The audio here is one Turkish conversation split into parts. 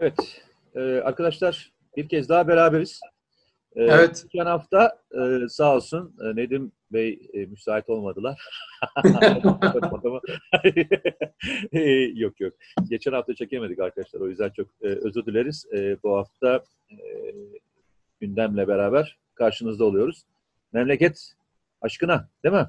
Evet, e, arkadaşlar bir kez daha beraberiz. E, evet. Geçen hafta e, sağ olsun e, Nedim Bey e, müsait olmadılar. E, yok yok. Geçen hafta çekemedik arkadaşlar. O yüzden çok e, özür dileriz. E, bu hafta e, gündemle beraber karşınızda oluyoruz. Memleket aşkına değil mi?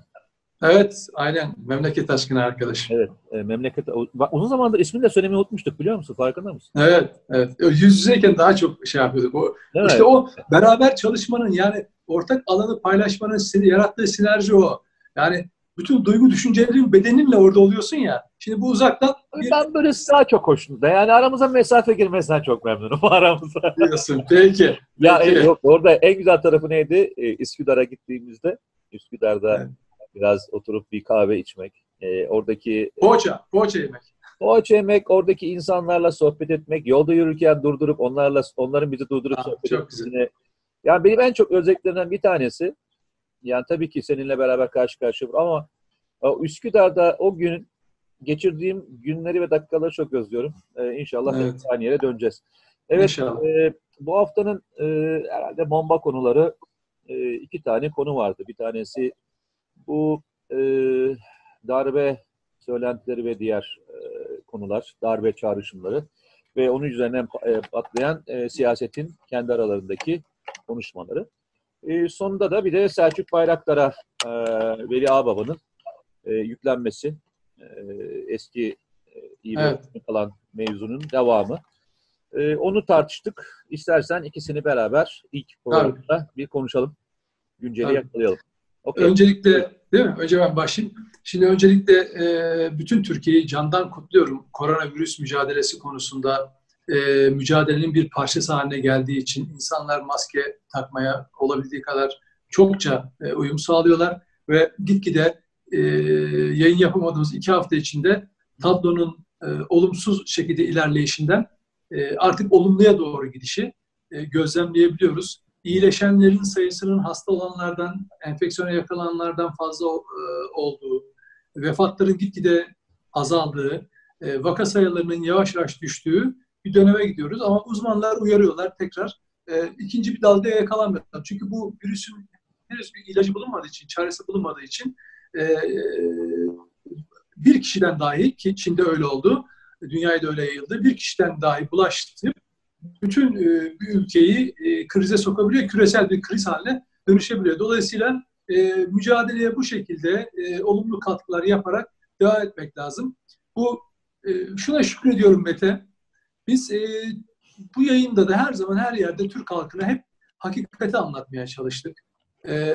Evet, aynen. Memleket aşkına arkadaşım. Evet, e, memleket. Uzun zamandır ismini de söylemeyi unutmuştuk biliyor musun? Farkında mısın? Evet, evet. Yüz yüzeyken daha çok şey yapıyorduk. O, Değil işte mi? o beraber çalışmanın yani ortak alanı paylaşmanın yarattığı sinerji o. Yani bütün duygu düşüncelerin bedeninle orada oluyorsun ya. Şimdi bu uzaktan... Bir... Ben böyle daha çok hoşnut. Yani aramıza mesafe girmesinden çok memnunum aramıza. Diyorsun. Peki. ya peki. yok orada en güzel tarafı neydi? Ee, Üsküdar'a gittiğimizde Üsküdar'da evet biraz oturup bir kahve içmek, e, oradaki... Poğaça, poğaça yemek. Poğaça yemek, oradaki insanlarla sohbet etmek, yolda yürürken durdurup onlarla onların bizi durdurup Aa, sohbet etmesine. Yani benim en çok özelliklerinden bir tanesi, yani tabii ki seninle beraber karşı karşıya ama o Üsküdar'da o gün geçirdiğim günleri ve dakikaları çok özlüyorum. Ee, inşallah evet. aynı yere döneceğiz. Evet, e, bu haftanın e, herhalde bomba konuları e, iki tane konu vardı. Bir tanesi bu e, darbe söylentileri ve diğer e, konular, darbe çağrışımları ve onun üzerinden e, patlayan e, siyasetin kendi aralarındaki konuşmaları. E, sonunda da bir de Selçuk Bayraktar'a e, Veli Ağbaba'nın e, yüklenmesi, e, eski e, iyi evet. kalan mevzunun devamı. E, onu tartıştık. İstersen ikisini beraber ilk programda bir konuşalım. Günceli yakalayalım. Okay. Öncelikle değil mi? Önce ben başlayayım. Şimdi öncelikle e, bütün Türkiye'yi candan kutluyorum. Koronavirüs mücadelesi konusunda e, mücadelenin bir parçası haline geldiği için insanlar maske takmaya olabildiği kadar çokça e, uyum sağlıyorlar ve gitgide e, yayın yapamadığımız iki hafta içinde tablonun e, olumsuz şekilde ilerleyişinden e, artık olumluya doğru gidişi e, gözlemleyebiliyoruz iyileşenlerin sayısının hasta olanlardan, enfeksiyona yakalananlardan fazla e, olduğu, vefatların gitgide azaldığı, e, vaka sayılarının yavaş yavaş düştüğü bir döneme gidiyoruz. Ama uzmanlar uyarıyorlar tekrar e, ikinci bir dalgaya yakalanmayalım. Çünkü bu virüsün henüz bir ilacı bulunmadığı için, çaresi bulunmadığı için bir kişiden dahi ki Çin'de öyle oldu, dünyaya da öyle yayıldı, bir kişiden dahi bulaştı bütün e, bir ülkeyi e, krize sokabiliyor, küresel bir kriz haline dönüşebiliyor. Dolayısıyla e, mücadeleye bu şekilde olumlu katkılar yaparak devam etmek lazım. Bu şuna şükrediyorum Mete. Biz bu yayında da her zaman her yerde Türk halkına hep hakikati anlatmaya çalıştık.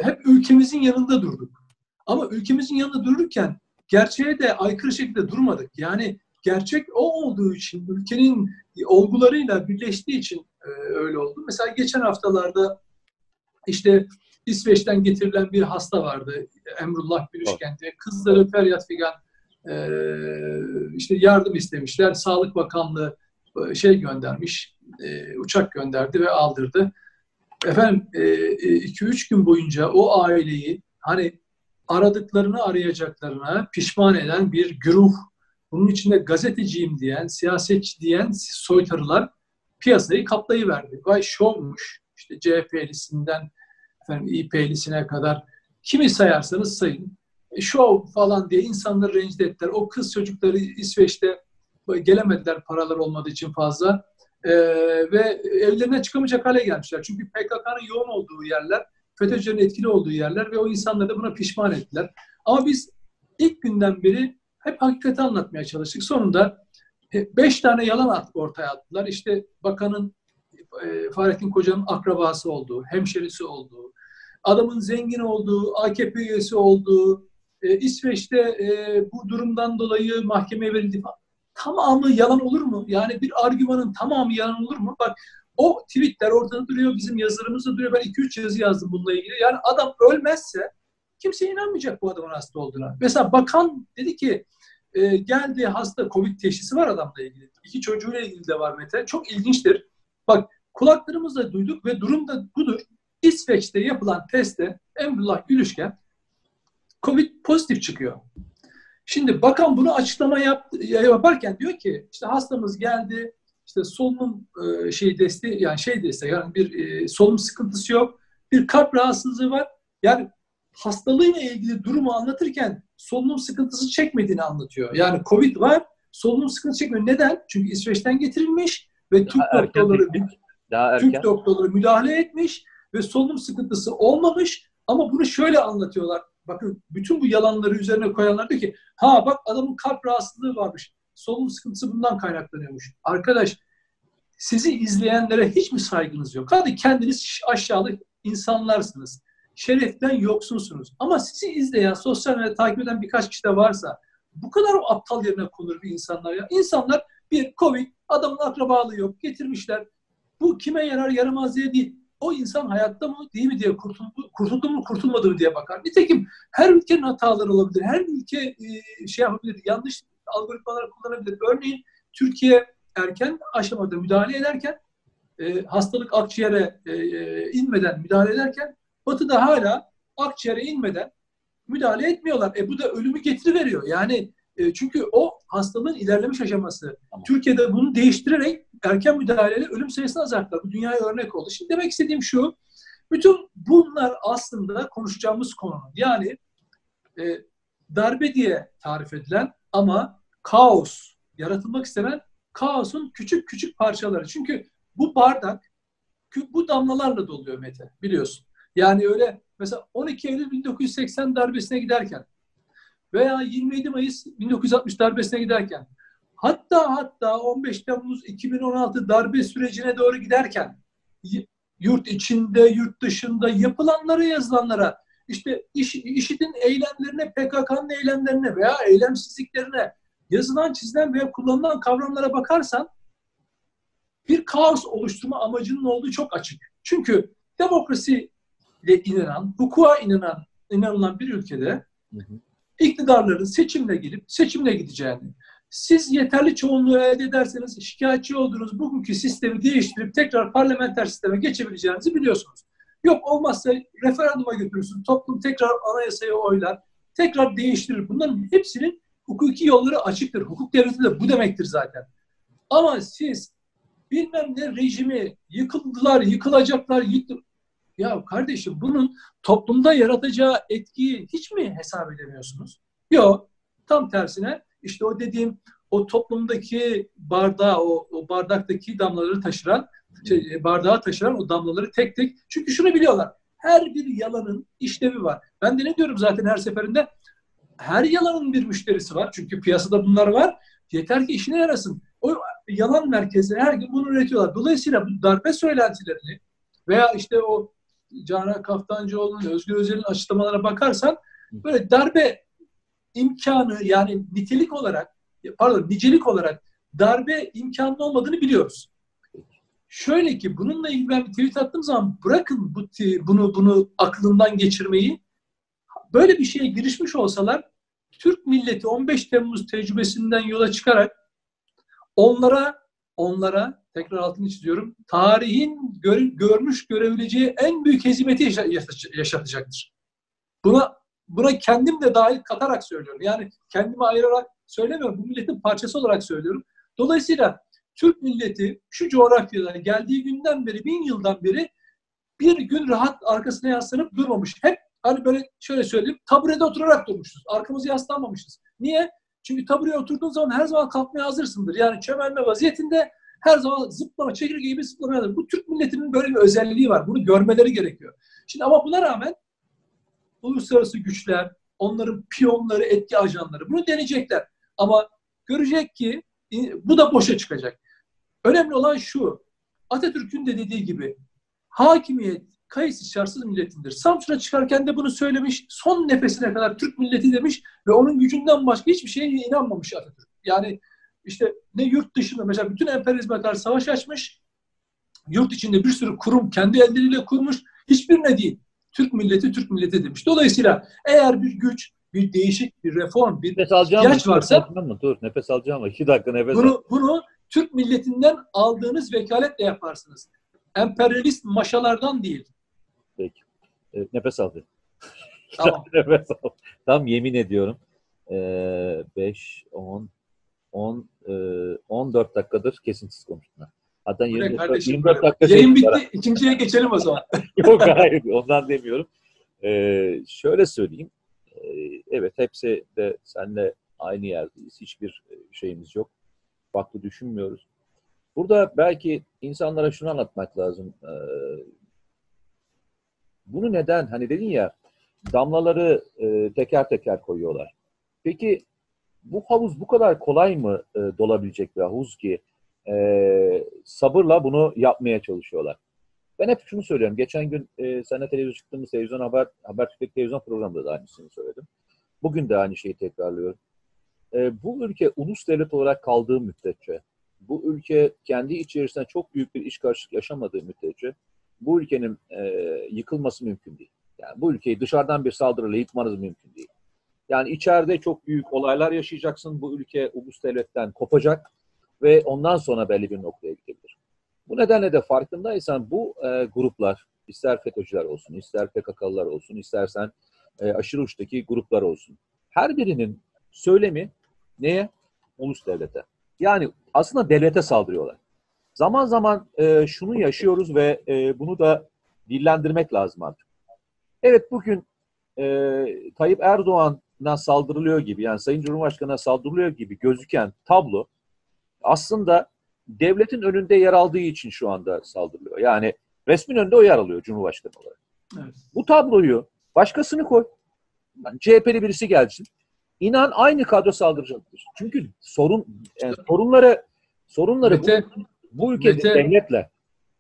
Hep ülkemizin yanında durduk. Ama ülkemizin yanında dururken gerçeğe de aykırı şekilde durmadık. Yani gerçek o olduğu için, ülkenin olgularıyla birleştiği için e, öyle oldu. Mesela geçen haftalarda işte İsveç'ten getirilen bir hasta vardı. Emrullah Gülüşkent diye. Kızları feryat figan e, işte yardım istemişler. Sağlık Bakanlığı e, şey göndermiş, uçak gönderdi ve aldırdı. Efendim 2-3 e, gün boyunca o aileyi hani aradıklarını arayacaklarına pişman eden bir güruh bunun içinde gazeteciyim diyen, siyasetçi diyen soytarılar piyasayı kaplayıverdi. Vay şovmuş. İşte CHP'lisinden efendim İP'lisine kadar kimi sayarsanız sayın. E, şov falan diye insanları rencide ettiler. O kız çocukları İsveç'te gelemediler paralar olmadığı için fazla. Ee, ve evlerine çıkamayacak hale gelmişler. Çünkü PKK'nın yoğun olduğu yerler, FETÖ'cülerin etkili olduğu yerler ve o insanları da buna pişman ettiler. Ama biz ilk günden beri hep hakikati anlatmaya çalıştık. Sonunda e, beş tane yalan ortaya attılar. İşte bakanın e, Fahrettin Koca'nın akrabası olduğu, hemşerisi olduğu, adamın zengin olduğu, AKP üyesi olduğu, e, İsveç'te bu durumdan dolayı mahkemeye verildi falan. Tamamı yalan olur mu? Yani bir argümanın tamamı yalan olur mu? Bak o tweetler ortada duruyor, bizim yazılarımız da duruyor. Ben 2-3 yazı yazdım bununla ilgili. Yani adam ölmezse kimse inanmayacak bu adamın hasta olduğuna. Mesela bakan dedi ki e, geldi hasta Covid teşhisi var adamla ilgili. İki çocuğuyla ilgili de var Mete. Çok ilginçtir. Bak kulaklarımızla duyduk ve durum da budur. İsveç'te yapılan testte Emrullah Gülüşken Covid pozitif çıkıyor. Şimdi bakan bunu açıklama yap, yaparken diyor ki işte hastamız geldi işte solunum e, şey desteği yani şey desteği yani bir e, solunum sıkıntısı yok. Bir kalp rahatsızlığı var. Yani hastalığıyla ilgili durumu anlatırken solunum sıkıntısı çekmediğini anlatıyor. Yani Covid var, solunum sıkıntısı çekmiyor. Neden? Çünkü İsveç'ten getirilmiş ve Türk daha doktorları daha erken. Türk doktorları müdahale etmiş ve solunum sıkıntısı olmamış ama bunu şöyle anlatıyorlar. Bakın bütün bu yalanları üzerine koyanlar diyor ki ha bak adamın kalp rahatsızlığı varmış. Solunum sıkıntısı bundan kaynaklanıyormuş. Arkadaş sizi izleyenlere hiç mi saygınız yok? Hadi kendiniz aşağılık insanlarsınız. Şereften yoksunsunuz. Ama sizi izleyen, sosyal medyada takip eden birkaç kişi de varsa bu kadar aptal yerine konur bir insanlar ya. İnsanlar bir Covid, adamın akrabalığı yok, getirmişler. Bu kime yarar yaramaz diye değil. O insan hayatta mı değil mi diye kurtuldu, kurtuldu mu kurtulmadı mı diye bakar. Nitekim her ülkenin hataları olabilir. Her ülke e, şey yapabilir. Yanlış algoritmalar kullanabilir. Örneğin Türkiye erken aşamada müdahale ederken e, hastalık akciğere e, inmeden müdahale ederken Batı'da hala akciğere inmeden müdahale etmiyorlar. E bu da ölümü getiriveriyor. Yani e, çünkü o hastalığın ilerlemiş aşaması. Tamam. Türkiye'de bunu değiştirerek erken müdahaleyle ölüm sayısını azalttılar. Bu dünyaya örnek oldu. Şimdi demek istediğim şu, bütün bunlar aslında konuşacağımız konu. Yani e, darbe diye tarif edilen ama kaos, yaratılmak istenen kaosun küçük küçük parçaları. Çünkü bu bardak bu damlalarla doluyor Mete biliyorsun. Yani öyle mesela 12 Eylül 1980 darbesine giderken veya 27 Mayıs 1960 darbesine giderken hatta hatta 15 Temmuz 2016 darbe sürecine doğru giderken yurt içinde, yurt dışında yapılanlara yazılanlara işte iş, IŞİD'in eylemlerine, PKK'nın eylemlerine veya eylemsizliklerine yazılan, çizilen veya kullanılan kavramlara bakarsan bir kaos oluşturma amacının olduğu çok açık. Çünkü demokrasi ile inanan, hukuka inanan, inanılan bir ülkede iktidarların seçimle gelip seçimle gideceğini, siz yeterli çoğunluğu elde ederseniz şikayetçi olduğunuz bugünkü sistemi değiştirip tekrar parlamenter sisteme geçebileceğinizi biliyorsunuz. Yok olmazsa referanduma götürürsün, toplum tekrar anayasayı oylar, tekrar değiştirir. Bunların hepsinin hukuki yolları açıktır. Hukuk devleti de bu demektir zaten. Ama siz bilmem ne rejimi yıkıldılar, yıkılacaklar, yıktı. Ya kardeşim bunun toplumda yaratacağı etkiyi hiç mi hesap edemiyorsunuz? Yok. Tam tersine işte o dediğim o toplumdaki bardağı, o, o bardaktaki damlaları taşıran, şey, bardağı taşıran o damlaları tek tek. Çünkü şunu biliyorlar. Her bir yalanın işlevi var. Ben de ne diyorum zaten her seferinde? Her yalanın bir müşterisi var. Çünkü piyasada bunlar var. Yeter ki işine yarasın. O yalan merkezleri her gün bunu üretiyorlar. Dolayısıyla bu darbe söylentilerini veya işte o Canan Kaftancıoğlu'nun, Özgür Özel'in açıklamalarına bakarsan böyle darbe imkanı yani nitelik olarak pardon nicelik olarak darbe imkanı olmadığını biliyoruz. Şöyle ki bununla ilgili ben bir tweet attığım zaman bırakın bu bunu bunu aklından geçirmeyi böyle bir şeye girişmiş olsalar Türk milleti 15 Temmuz tecrübesinden yola çıkarak onlara onlara tekrar altını çiziyorum tarihin gör, görmüş görebileceği en büyük hezimeti yaşatacaktır. Buna buna kendim de dahil katarak söylüyorum. Yani kendimi ayırarak söylemiyorum. Bu milletin parçası olarak söylüyorum. Dolayısıyla Türk milleti şu coğrafyada geldiği günden beri, bin yıldan beri bir gün rahat arkasına yaslanıp durmamış. Hep hani böyle şöyle söyleyeyim, taburede oturarak durmuşuz. Arkamızı yaslanmamışız. Niye? Çünkü tabureye oturduğun zaman her zaman kalkmaya hazırsındır. Yani çömelme vaziyetinde her zaman zıplama, çekirge gibi zıplamaya hazır. Bu Türk milletinin böyle bir özelliği var. Bunu görmeleri gerekiyor. Şimdi ama buna rağmen uluslararası güçler, onların piyonları, etki ajanları bunu deneyecekler. Ama görecek ki bu da boşa çıkacak. Önemli olan şu, Atatürk'ün de dediği gibi hakimiyet kayıtsız şartsız milletindir. Samsun'a çıkarken de bunu söylemiş, son nefesine kadar Türk milleti demiş ve onun gücünden başka hiçbir şeye inanmamış Atatürk. Yani işte ne yurt dışında mesela bütün emperyalizme karşı savaş açmış, yurt içinde bir sürü kurum kendi elleriyle kurmuş, hiçbirine değil. Türk milleti Türk milleti demiş. Dolayısıyla eğer bir güç, bir değişik, bir reform, bir nefes ihtiyaç varsa mı? Dur nefes alacağım mı? İki dakika nefes bunu, al. Bunu Türk milletinden aldığınız vekaletle yaparsınız. Emperyalist maşalardan değil. Peki. Evet, nefes al. Tamam. nefes al. Tam yemin ediyorum. 5, 10, 10 e, 14 dakikadır kesintisiz konuştular. Hatta 24, 24 dakika Yayın bitti. Var. İkinciye geçelim o zaman. Yok hayır ondan demiyorum. Ee, şöyle söyleyeyim. Ee, evet hepsi de seninle aynı yerdeyiz. Hiçbir şeyimiz yok. Farklı düşünmüyoruz. Burada belki insanlara şunu anlatmak lazım. Ee, bunu neden? Hani dedin ya damlaları e, teker teker koyuyorlar. Peki bu havuz bu kadar kolay mı e, dolabilecek bir havuz ki e, sabırla bunu yapmaya çalışıyorlar? Ben hep şunu söylüyorum. Geçen gün e, seninle televizyon çıktığımız televizyon haber, Habertürk'teki televizyon programında da aynısını söyledim. Bugün de aynı şeyi tekrarlıyorum. E, bu ülke ulus devlet olarak kaldığı müddetçe, bu ülke kendi içerisinde çok büyük bir iş karışık yaşamadığı müddetçe bu ülkenin e, yıkılması mümkün değil. Yani bu ülkeyi dışarıdan bir saldırıyla yıkmanız mümkün değil. Yani içeride çok büyük olaylar yaşayacaksın. Bu ülke ulus devletten kopacak ve ondan sonra belli bir noktaya gidebilir. Bu nedenle de farkındaysan bu e, gruplar, ister FETÖ'cüler olsun, ister PKK'lılar olsun, istersen e, aşırı uçtaki gruplar olsun. Her birinin söylemi neye? Ulus devlete. Yani aslında devlete saldırıyorlar. Zaman zaman e, şunu yaşıyoruz ve e, bunu da dillendirmek lazım artık. Evet bugün e, Tayyip Erdoğan'a saldırılıyor gibi yani Sayın Cumhurbaşkanı'na saldırılıyor gibi gözüken tablo aslında devletin önünde yer aldığı için şu anda saldırılıyor. Yani resmin önünde o yer alıyor Cumhurbaşkanı olarak. Evet. Bu tabloyu başkasını koy. Yani CHP'li birisi gelsin. İnan aynı kadro saldıracaktır. Çünkü sorun yani sorunları sorunları Mete, bu, bu ülkede Mete, devletle.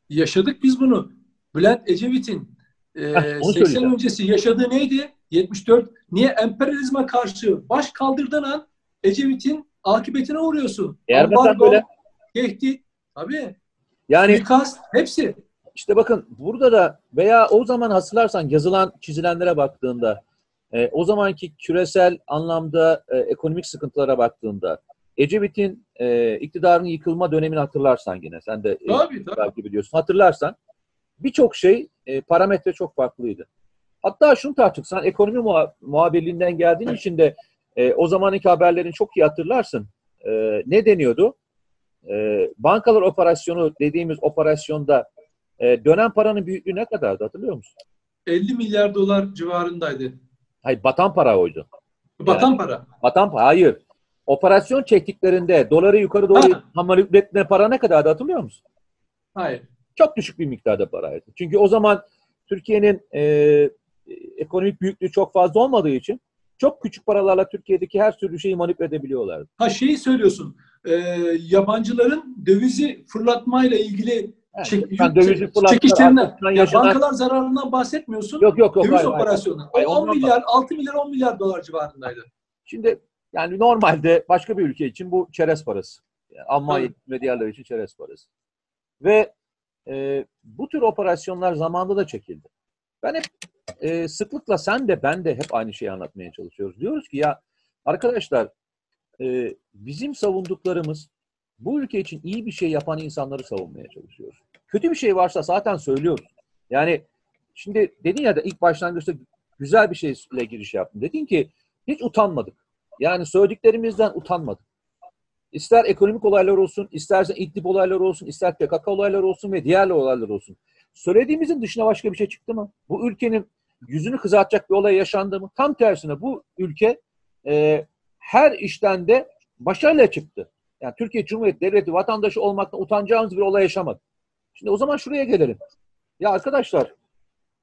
Yaşadık biz bunu. Bülent Ecevit'in e, 80 öncesi yaşadığı neydi? 74. Niye emperyalizme karşı baş kaldırdığın an Ecevit'in akıbetine uğruyorsun. Erbakan böyle. Tehdit. Tabii. Yani Suikast, hepsi. İşte bakın burada da veya o zaman hatırlarsan yazılan çizilenlere baktığında e, o zamanki küresel anlamda e, ekonomik sıkıntılara baktığında Ecevit'in e, iktidarının yıkılma dönemini hatırlarsan yine sen de e, tabii, tabii. takip ediyorsun. Hatırlarsan birçok şey e, parametre çok farklıydı. Hatta şunu tartışsan ekonomi muha- muhabirliğinden geldiğin için de e, o zamanki haberlerini çok iyi hatırlarsın. E, ne deniyordu? E, bankalar operasyonu dediğimiz operasyonda e, dönen paranın büyüklüğü ne kadardı hatırlıyor musun? 50 milyar dolar civarındaydı. Hayır batan para oydu. Batan yani, para. Batan para. Hayır. Operasyon çektiklerinde doları yukarı doğru hamar üretme para ne kadardı hatırlıyor musun? Hayır. Çok düşük bir miktarda paraydı. Çünkü o zaman Türkiye'nin e, ekonomik büyüklüğü çok fazla olmadığı için çok küçük paralarla Türkiye'deki her türlü şeyi manipüle edebiliyorlardı. Ha şeyi söylüyorsun. E, yabancıların dövizi fırlatmayla ilgili Evet, çek, dövizi çekişlerinden. Ya yaşanan... bankalar zararından bahsetmiyorsun. Yok yok yok. Döviz hayır, operasyonu. Hayır. 10 milyar, 6 milyar, 10 milyar dolar civarındaydı. Şimdi yani normalde başka bir ülke için bu çerez parası. Yani Almanya ve diğerleri için çerez parası. Ve e, bu tür operasyonlar zamanında da çekildi. Ben hep e, sıklıkla sen de ben de hep aynı şeyi anlatmaya çalışıyoruz. Diyoruz ki ya arkadaşlar e, bizim savunduklarımız bu ülke için iyi bir şey yapan insanları savunmaya çalışıyoruz. Kötü bir şey varsa zaten söylüyoruz. Yani şimdi dedin ya da ilk başlangıçta güzel bir şeyle giriş yaptın. Dedin ki hiç utanmadık. Yani söylediklerimizden utanmadık. İster ekonomik olaylar olsun, isterse İdlib olaylar olsun, ister PKK olaylar olsun ve diğer olaylar olsun. Söylediğimizin dışına başka bir şey çıktı mı? Bu ülkenin yüzünü kızartacak bir olay yaşandı mı? Tam tersine bu ülke e, her işten de başarıyla çıktı. Yani Türkiye Cumhuriyeti Devleti vatandaşı olmaktan utanacağımız bir olay yaşamadı. Şimdi o zaman şuraya gelelim. Ya arkadaşlar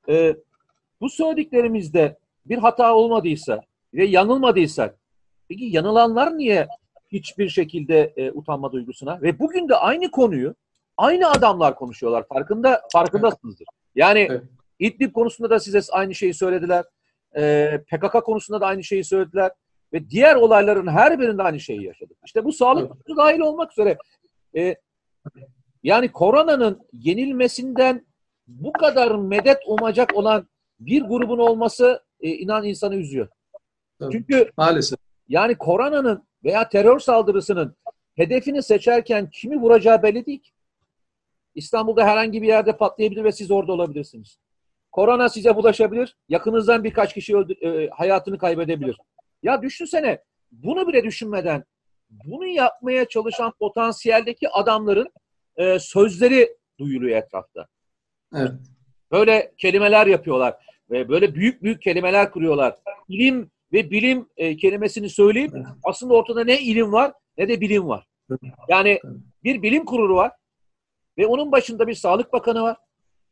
e, bu söylediklerimizde bir hata olmadıysa ve yanılmadıysak peki yanılanlar niye hiçbir şekilde e, utanma duygusuna ve bugün de aynı konuyu aynı adamlar konuşuyorlar. Farkında farkındasınızdır. Yani evet. İdlib konusunda da size aynı şeyi söylediler. E, PKK konusunda da aynı şeyi söylediler. Ve diğer olayların her birinde aynı şeyi yaşadık. İşte bu sağlık evet. dahil olmak üzere e, yani koronanın yenilmesinden bu kadar medet umacak olan bir grubun olması e, inan insanı üzüyor. Evet. Çünkü maalesef yani koronanın veya terör saldırısının hedefini seçerken kimi vuracağı belli değil. İstanbul'da herhangi bir yerde patlayabilir ve siz orada olabilirsiniz. Korona size bulaşabilir. Yakınızdan birkaç kişi öldü, e, hayatını kaybedebilir. Ya düşünsene bunu bile düşünmeden bunu yapmaya çalışan potansiyeldeki adamların e, sözleri duyuluyor etrafta. Evet. Böyle kelimeler yapıyorlar ve böyle büyük büyük kelimeler kuruyorlar. İlim ve bilim e, kelimesini söyleyip evet. aslında ortada ne ilim var ne de bilim var. Yani bir bilim kurulu var ve onun başında bir sağlık bakanı var.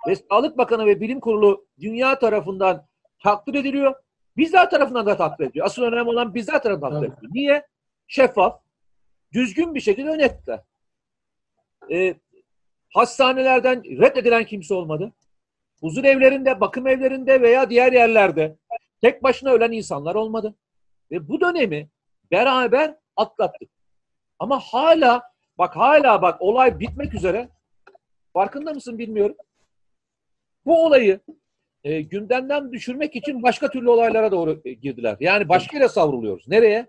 Ve Sağlık Bakanı ve Bilim Kurulu dünya tarafından takdir ediliyor. Bizler tarafından da takdir ediliyor. Asıl önemli olan bizler tarafından takdir ediliyor. Niye? Şeffaf, düzgün bir şekilde yönettiler. Ee, hastanelerden reddedilen kimse olmadı. Huzur evlerinde, bakım evlerinde veya diğer yerlerde tek başına ölen insanlar olmadı. Ve bu dönemi beraber atlattık. Ama hala bak hala bak olay bitmek üzere. Farkında mısın bilmiyorum. Bu olayı e, gündemden düşürmek için başka türlü olaylara doğru e, girdiler. Yani başka yere savruluyoruz. Nereye?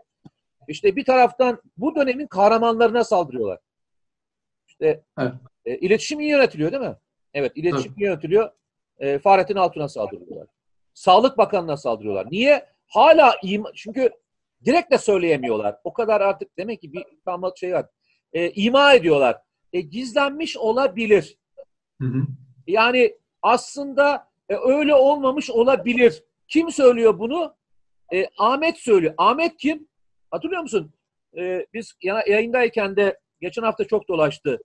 İşte bir taraftan bu dönemin kahramanlarına saldırıyorlar. İşte evet. e, iletişim iyi yönetiliyor değil mi? Evet, iletişim evet. iyi yönetiliyor. E, Fahrettin Altun'a saldırıyorlar. Sağlık Bakanı'na saldırıyorlar. Niye? Hala ima, çünkü direkt de söyleyemiyorlar. O kadar artık demek ki bir tam şey var. E, ima ediyorlar. E, gizlenmiş olabilir. Hı hı. Yani aslında e, öyle olmamış olabilir. Kim söylüyor bunu? E, Ahmet söylüyor. Ahmet kim? Hatırlıyor musun? E, biz yayındayken de geçen hafta çok dolaştı.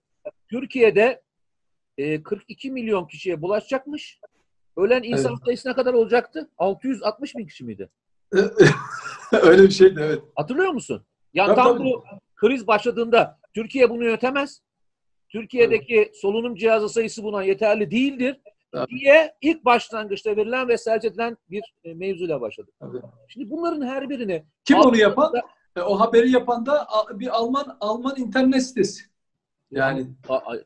Türkiye'de e, 42 milyon kişiye bulaşacakmış. Ölen insan evet. sayısı ne kadar olacaktı? 660 bin kişi miydi? Öyle bir şeydi evet. Hatırlıyor musun? Yani tam tabii. bu kriz başladığında Türkiye bunu yönetemez. Türkiye'deki evet. solunum cihazı sayısı buna yeterli değildir diye ilk başlangıçta verilen ve serç edilen bir e, mevzuyla başladık. Tabii. Şimdi bunların her birini kim onu yapan? E, o haberi yapan da bir Alman Alman internet sitesi. Yani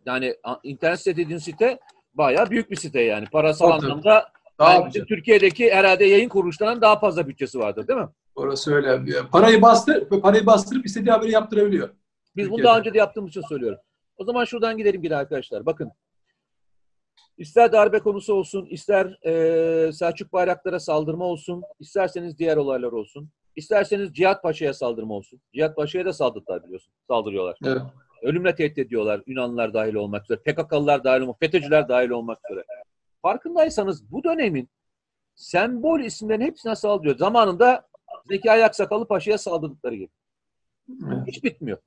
yani internet site dediğin site bayağı büyük bir site yani. Parasal tabii, anlamda daha yani Türkiye'deki herhalde yayın kuruluşlarından daha fazla bütçesi vardır değil mi? Orası öyle. Parayı bastır, parayı bastırıp istediği haberi yaptırabiliyor. Biz Türkiye'de. bunu daha önce de yaptığımız için söylüyorum. O zaman şuradan gidelim bir arkadaşlar. Bakın İster darbe konusu olsun, ister e, Selçuk Bayraktar'a saldırma olsun, isterseniz diğer olaylar olsun, isterseniz Cihat Paşa'ya saldırma olsun. Cihat Paşa'ya da saldırdılar biliyorsun, saldırıyorlar. Evet. Ölümle tehdit ediyorlar Yunanlılar dahil olmak üzere, PKK'lılar dahil olmak, FETÖ'cüler dahil olmak üzere. Farkındaysanız bu dönemin sembol isimlerin hepsine saldırıyor. Zamanında Zekai Aksakalı Paşa'ya saldırdıkları gibi. Evet. Hiç bitmiyor.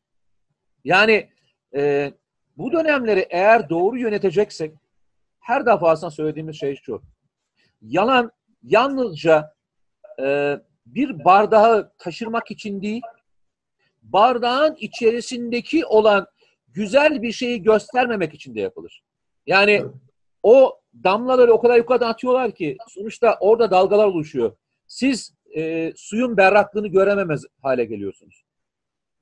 Yani e, bu dönemleri eğer doğru yöneteceksek her defasında söylediğimiz şey şu. Yalan yalnızca e, bir bardağı taşırmak için değil, bardağın içerisindeki olan güzel bir şeyi göstermemek için de yapılır. Yani o damlaları o kadar yukarıdan atıyorlar ki sonuçta orada dalgalar oluşuyor. Siz e, suyun berraklığını görememez hale geliyorsunuz.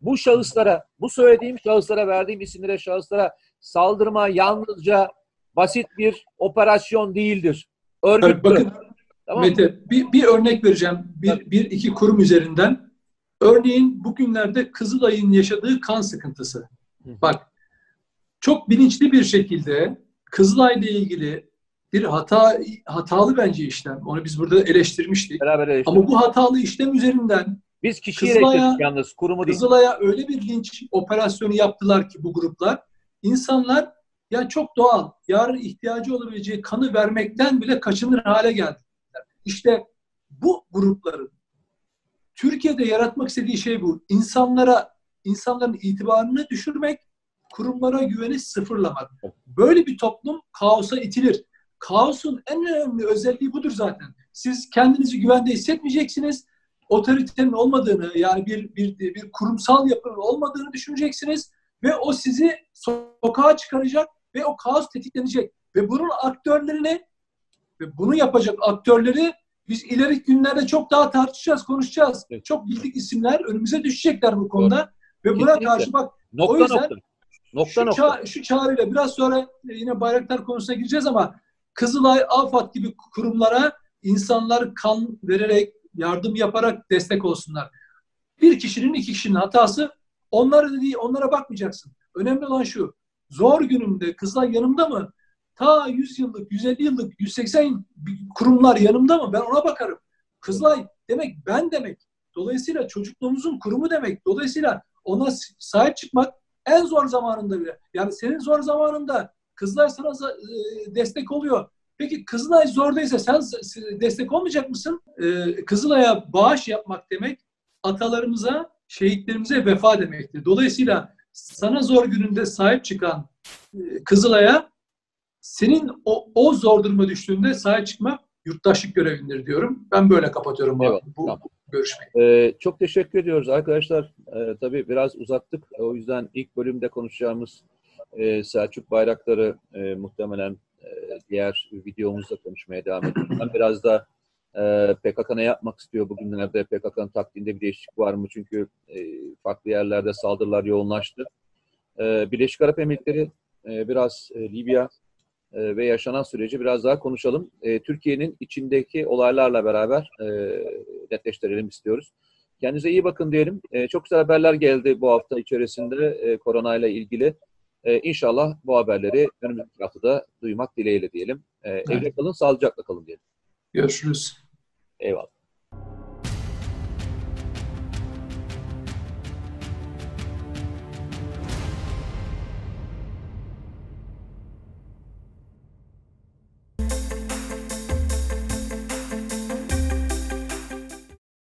Bu şahıslara, bu söylediğim şahıslara, verdiğim isimlere şahıslara saldırma yalnızca basit bir operasyon değildir. Örgütlü. bakın tamam Mete bir, bir örnek vereceğim. Bir, bir iki kurum üzerinden. Örneğin bugünlerde Kızılay'ın yaşadığı kan sıkıntısı. Bak çok bilinçli bir şekilde Kızılay'la ilgili bir hata hatalı bence işlem. Onu biz burada eleştirmiştik. Beraber eleştirdik. Ama bu hatalı işlem üzerinden biz kişiyi Kızılay'a, yalnız kurumu değil. Kızılay'a öyle bir linç operasyonu yaptılar ki bu gruplar. İnsanlar yani çok doğal. Yarın ihtiyacı olabileceği kanı vermekten bile kaçınır hale geldiler. İşte bu grupların Türkiye'de yaratmak istediği şey bu. İnsanlara, insanların itibarını düşürmek, kurumlara güveni sıfırlamak. Böyle bir toplum kaosa itilir. Kaosun en önemli özelliği budur zaten. Siz kendinizi güvende hissetmeyeceksiniz. Otoritenin olmadığını yani bir, bir, bir kurumsal yapının olmadığını düşüneceksiniz ve o sizi sokağa çıkaracak ve o kaos tetiklenecek. Ve bunun aktörlerini ve bunu yapacak aktörleri biz ileri günlerde çok daha tartışacağız, konuşacağız. Evet. Çok bildik isimler önümüze düşecekler bu konuda. Evet. Ve buna Kesinlikle. karşı bak nokta, o yüzden nokta. Nokta, şu, nokta. Ça- şu çağrıyla biraz sonra yine bayraktar konusuna gireceğiz ama Kızılay, AFAD gibi kurumlara insanlar kan vererek, yardım yaparak destek olsunlar. Bir kişinin, iki kişinin hatası onlara değil, onlara bakmayacaksın. Önemli olan şu zor günümde kızlar yanımda mı? Ta 100 yıllık, 150 yıllık, 180 kurumlar yanımda mı? Ben ona bakarım. Kızılay demek ben demek. Dolayısıyla çocukluğumuzun kurumu demek. Dolayısıyla ona sahip çıkmak en zor zamanında bile. Yani senin zor zamanında kızlar sana e, destek oluyor. Peki Kızılay zordaysa sen destek olmayacak mısın? Ee, Kızılay'a bağış yapmak demek atalarımıza, şehitlerimize vefa demektir. Dolayısıyla sana zor gününde sahip çıkan e, Kızılay'a senin o, o zor duruma düştüğünde sahip çıkmak yurttaşlık görevindir diyorum. Ben böyle kapatıyorum Eyvallah, bu tamam. görüşmeyi. Ee, çok teşekkür ediyoruz arkadaşlar. Ee, tabii biraz uzattık. O yüzden ilk bölümde konuşacağımız e, Selçuk Bayraktar'ı e, muhtemelen e, diğer videomuzda konuşmaya devam edeceğiz. Ben biraz da e, PKK ne yapmak istiyor bugünlerde? PKK'nın taktiğinde bir değişiklik var mı? Çünkü e, farklı yerlerde saldırılar yoğunlaştı. E, Birleşik Arap Emirlikleri e, biraz e, Libya e, ve yaşanan süreci biraz daha konuşalım. E, Türkiye'nin içindeki olaylarla beraber e, netleştirelim istiyoruz. Kendinize iyi bakın diyelim. E, çok güzel haberler geldi bu hafta içerisinde e, koronayla ilgili. E, inşallah bu haberleri önümüzdeki haftada duymak dileğiyle diyelim. E, evet. Evde kalın, sağlıcakla kalın diyelim. Görüşürüz. Eyvallah.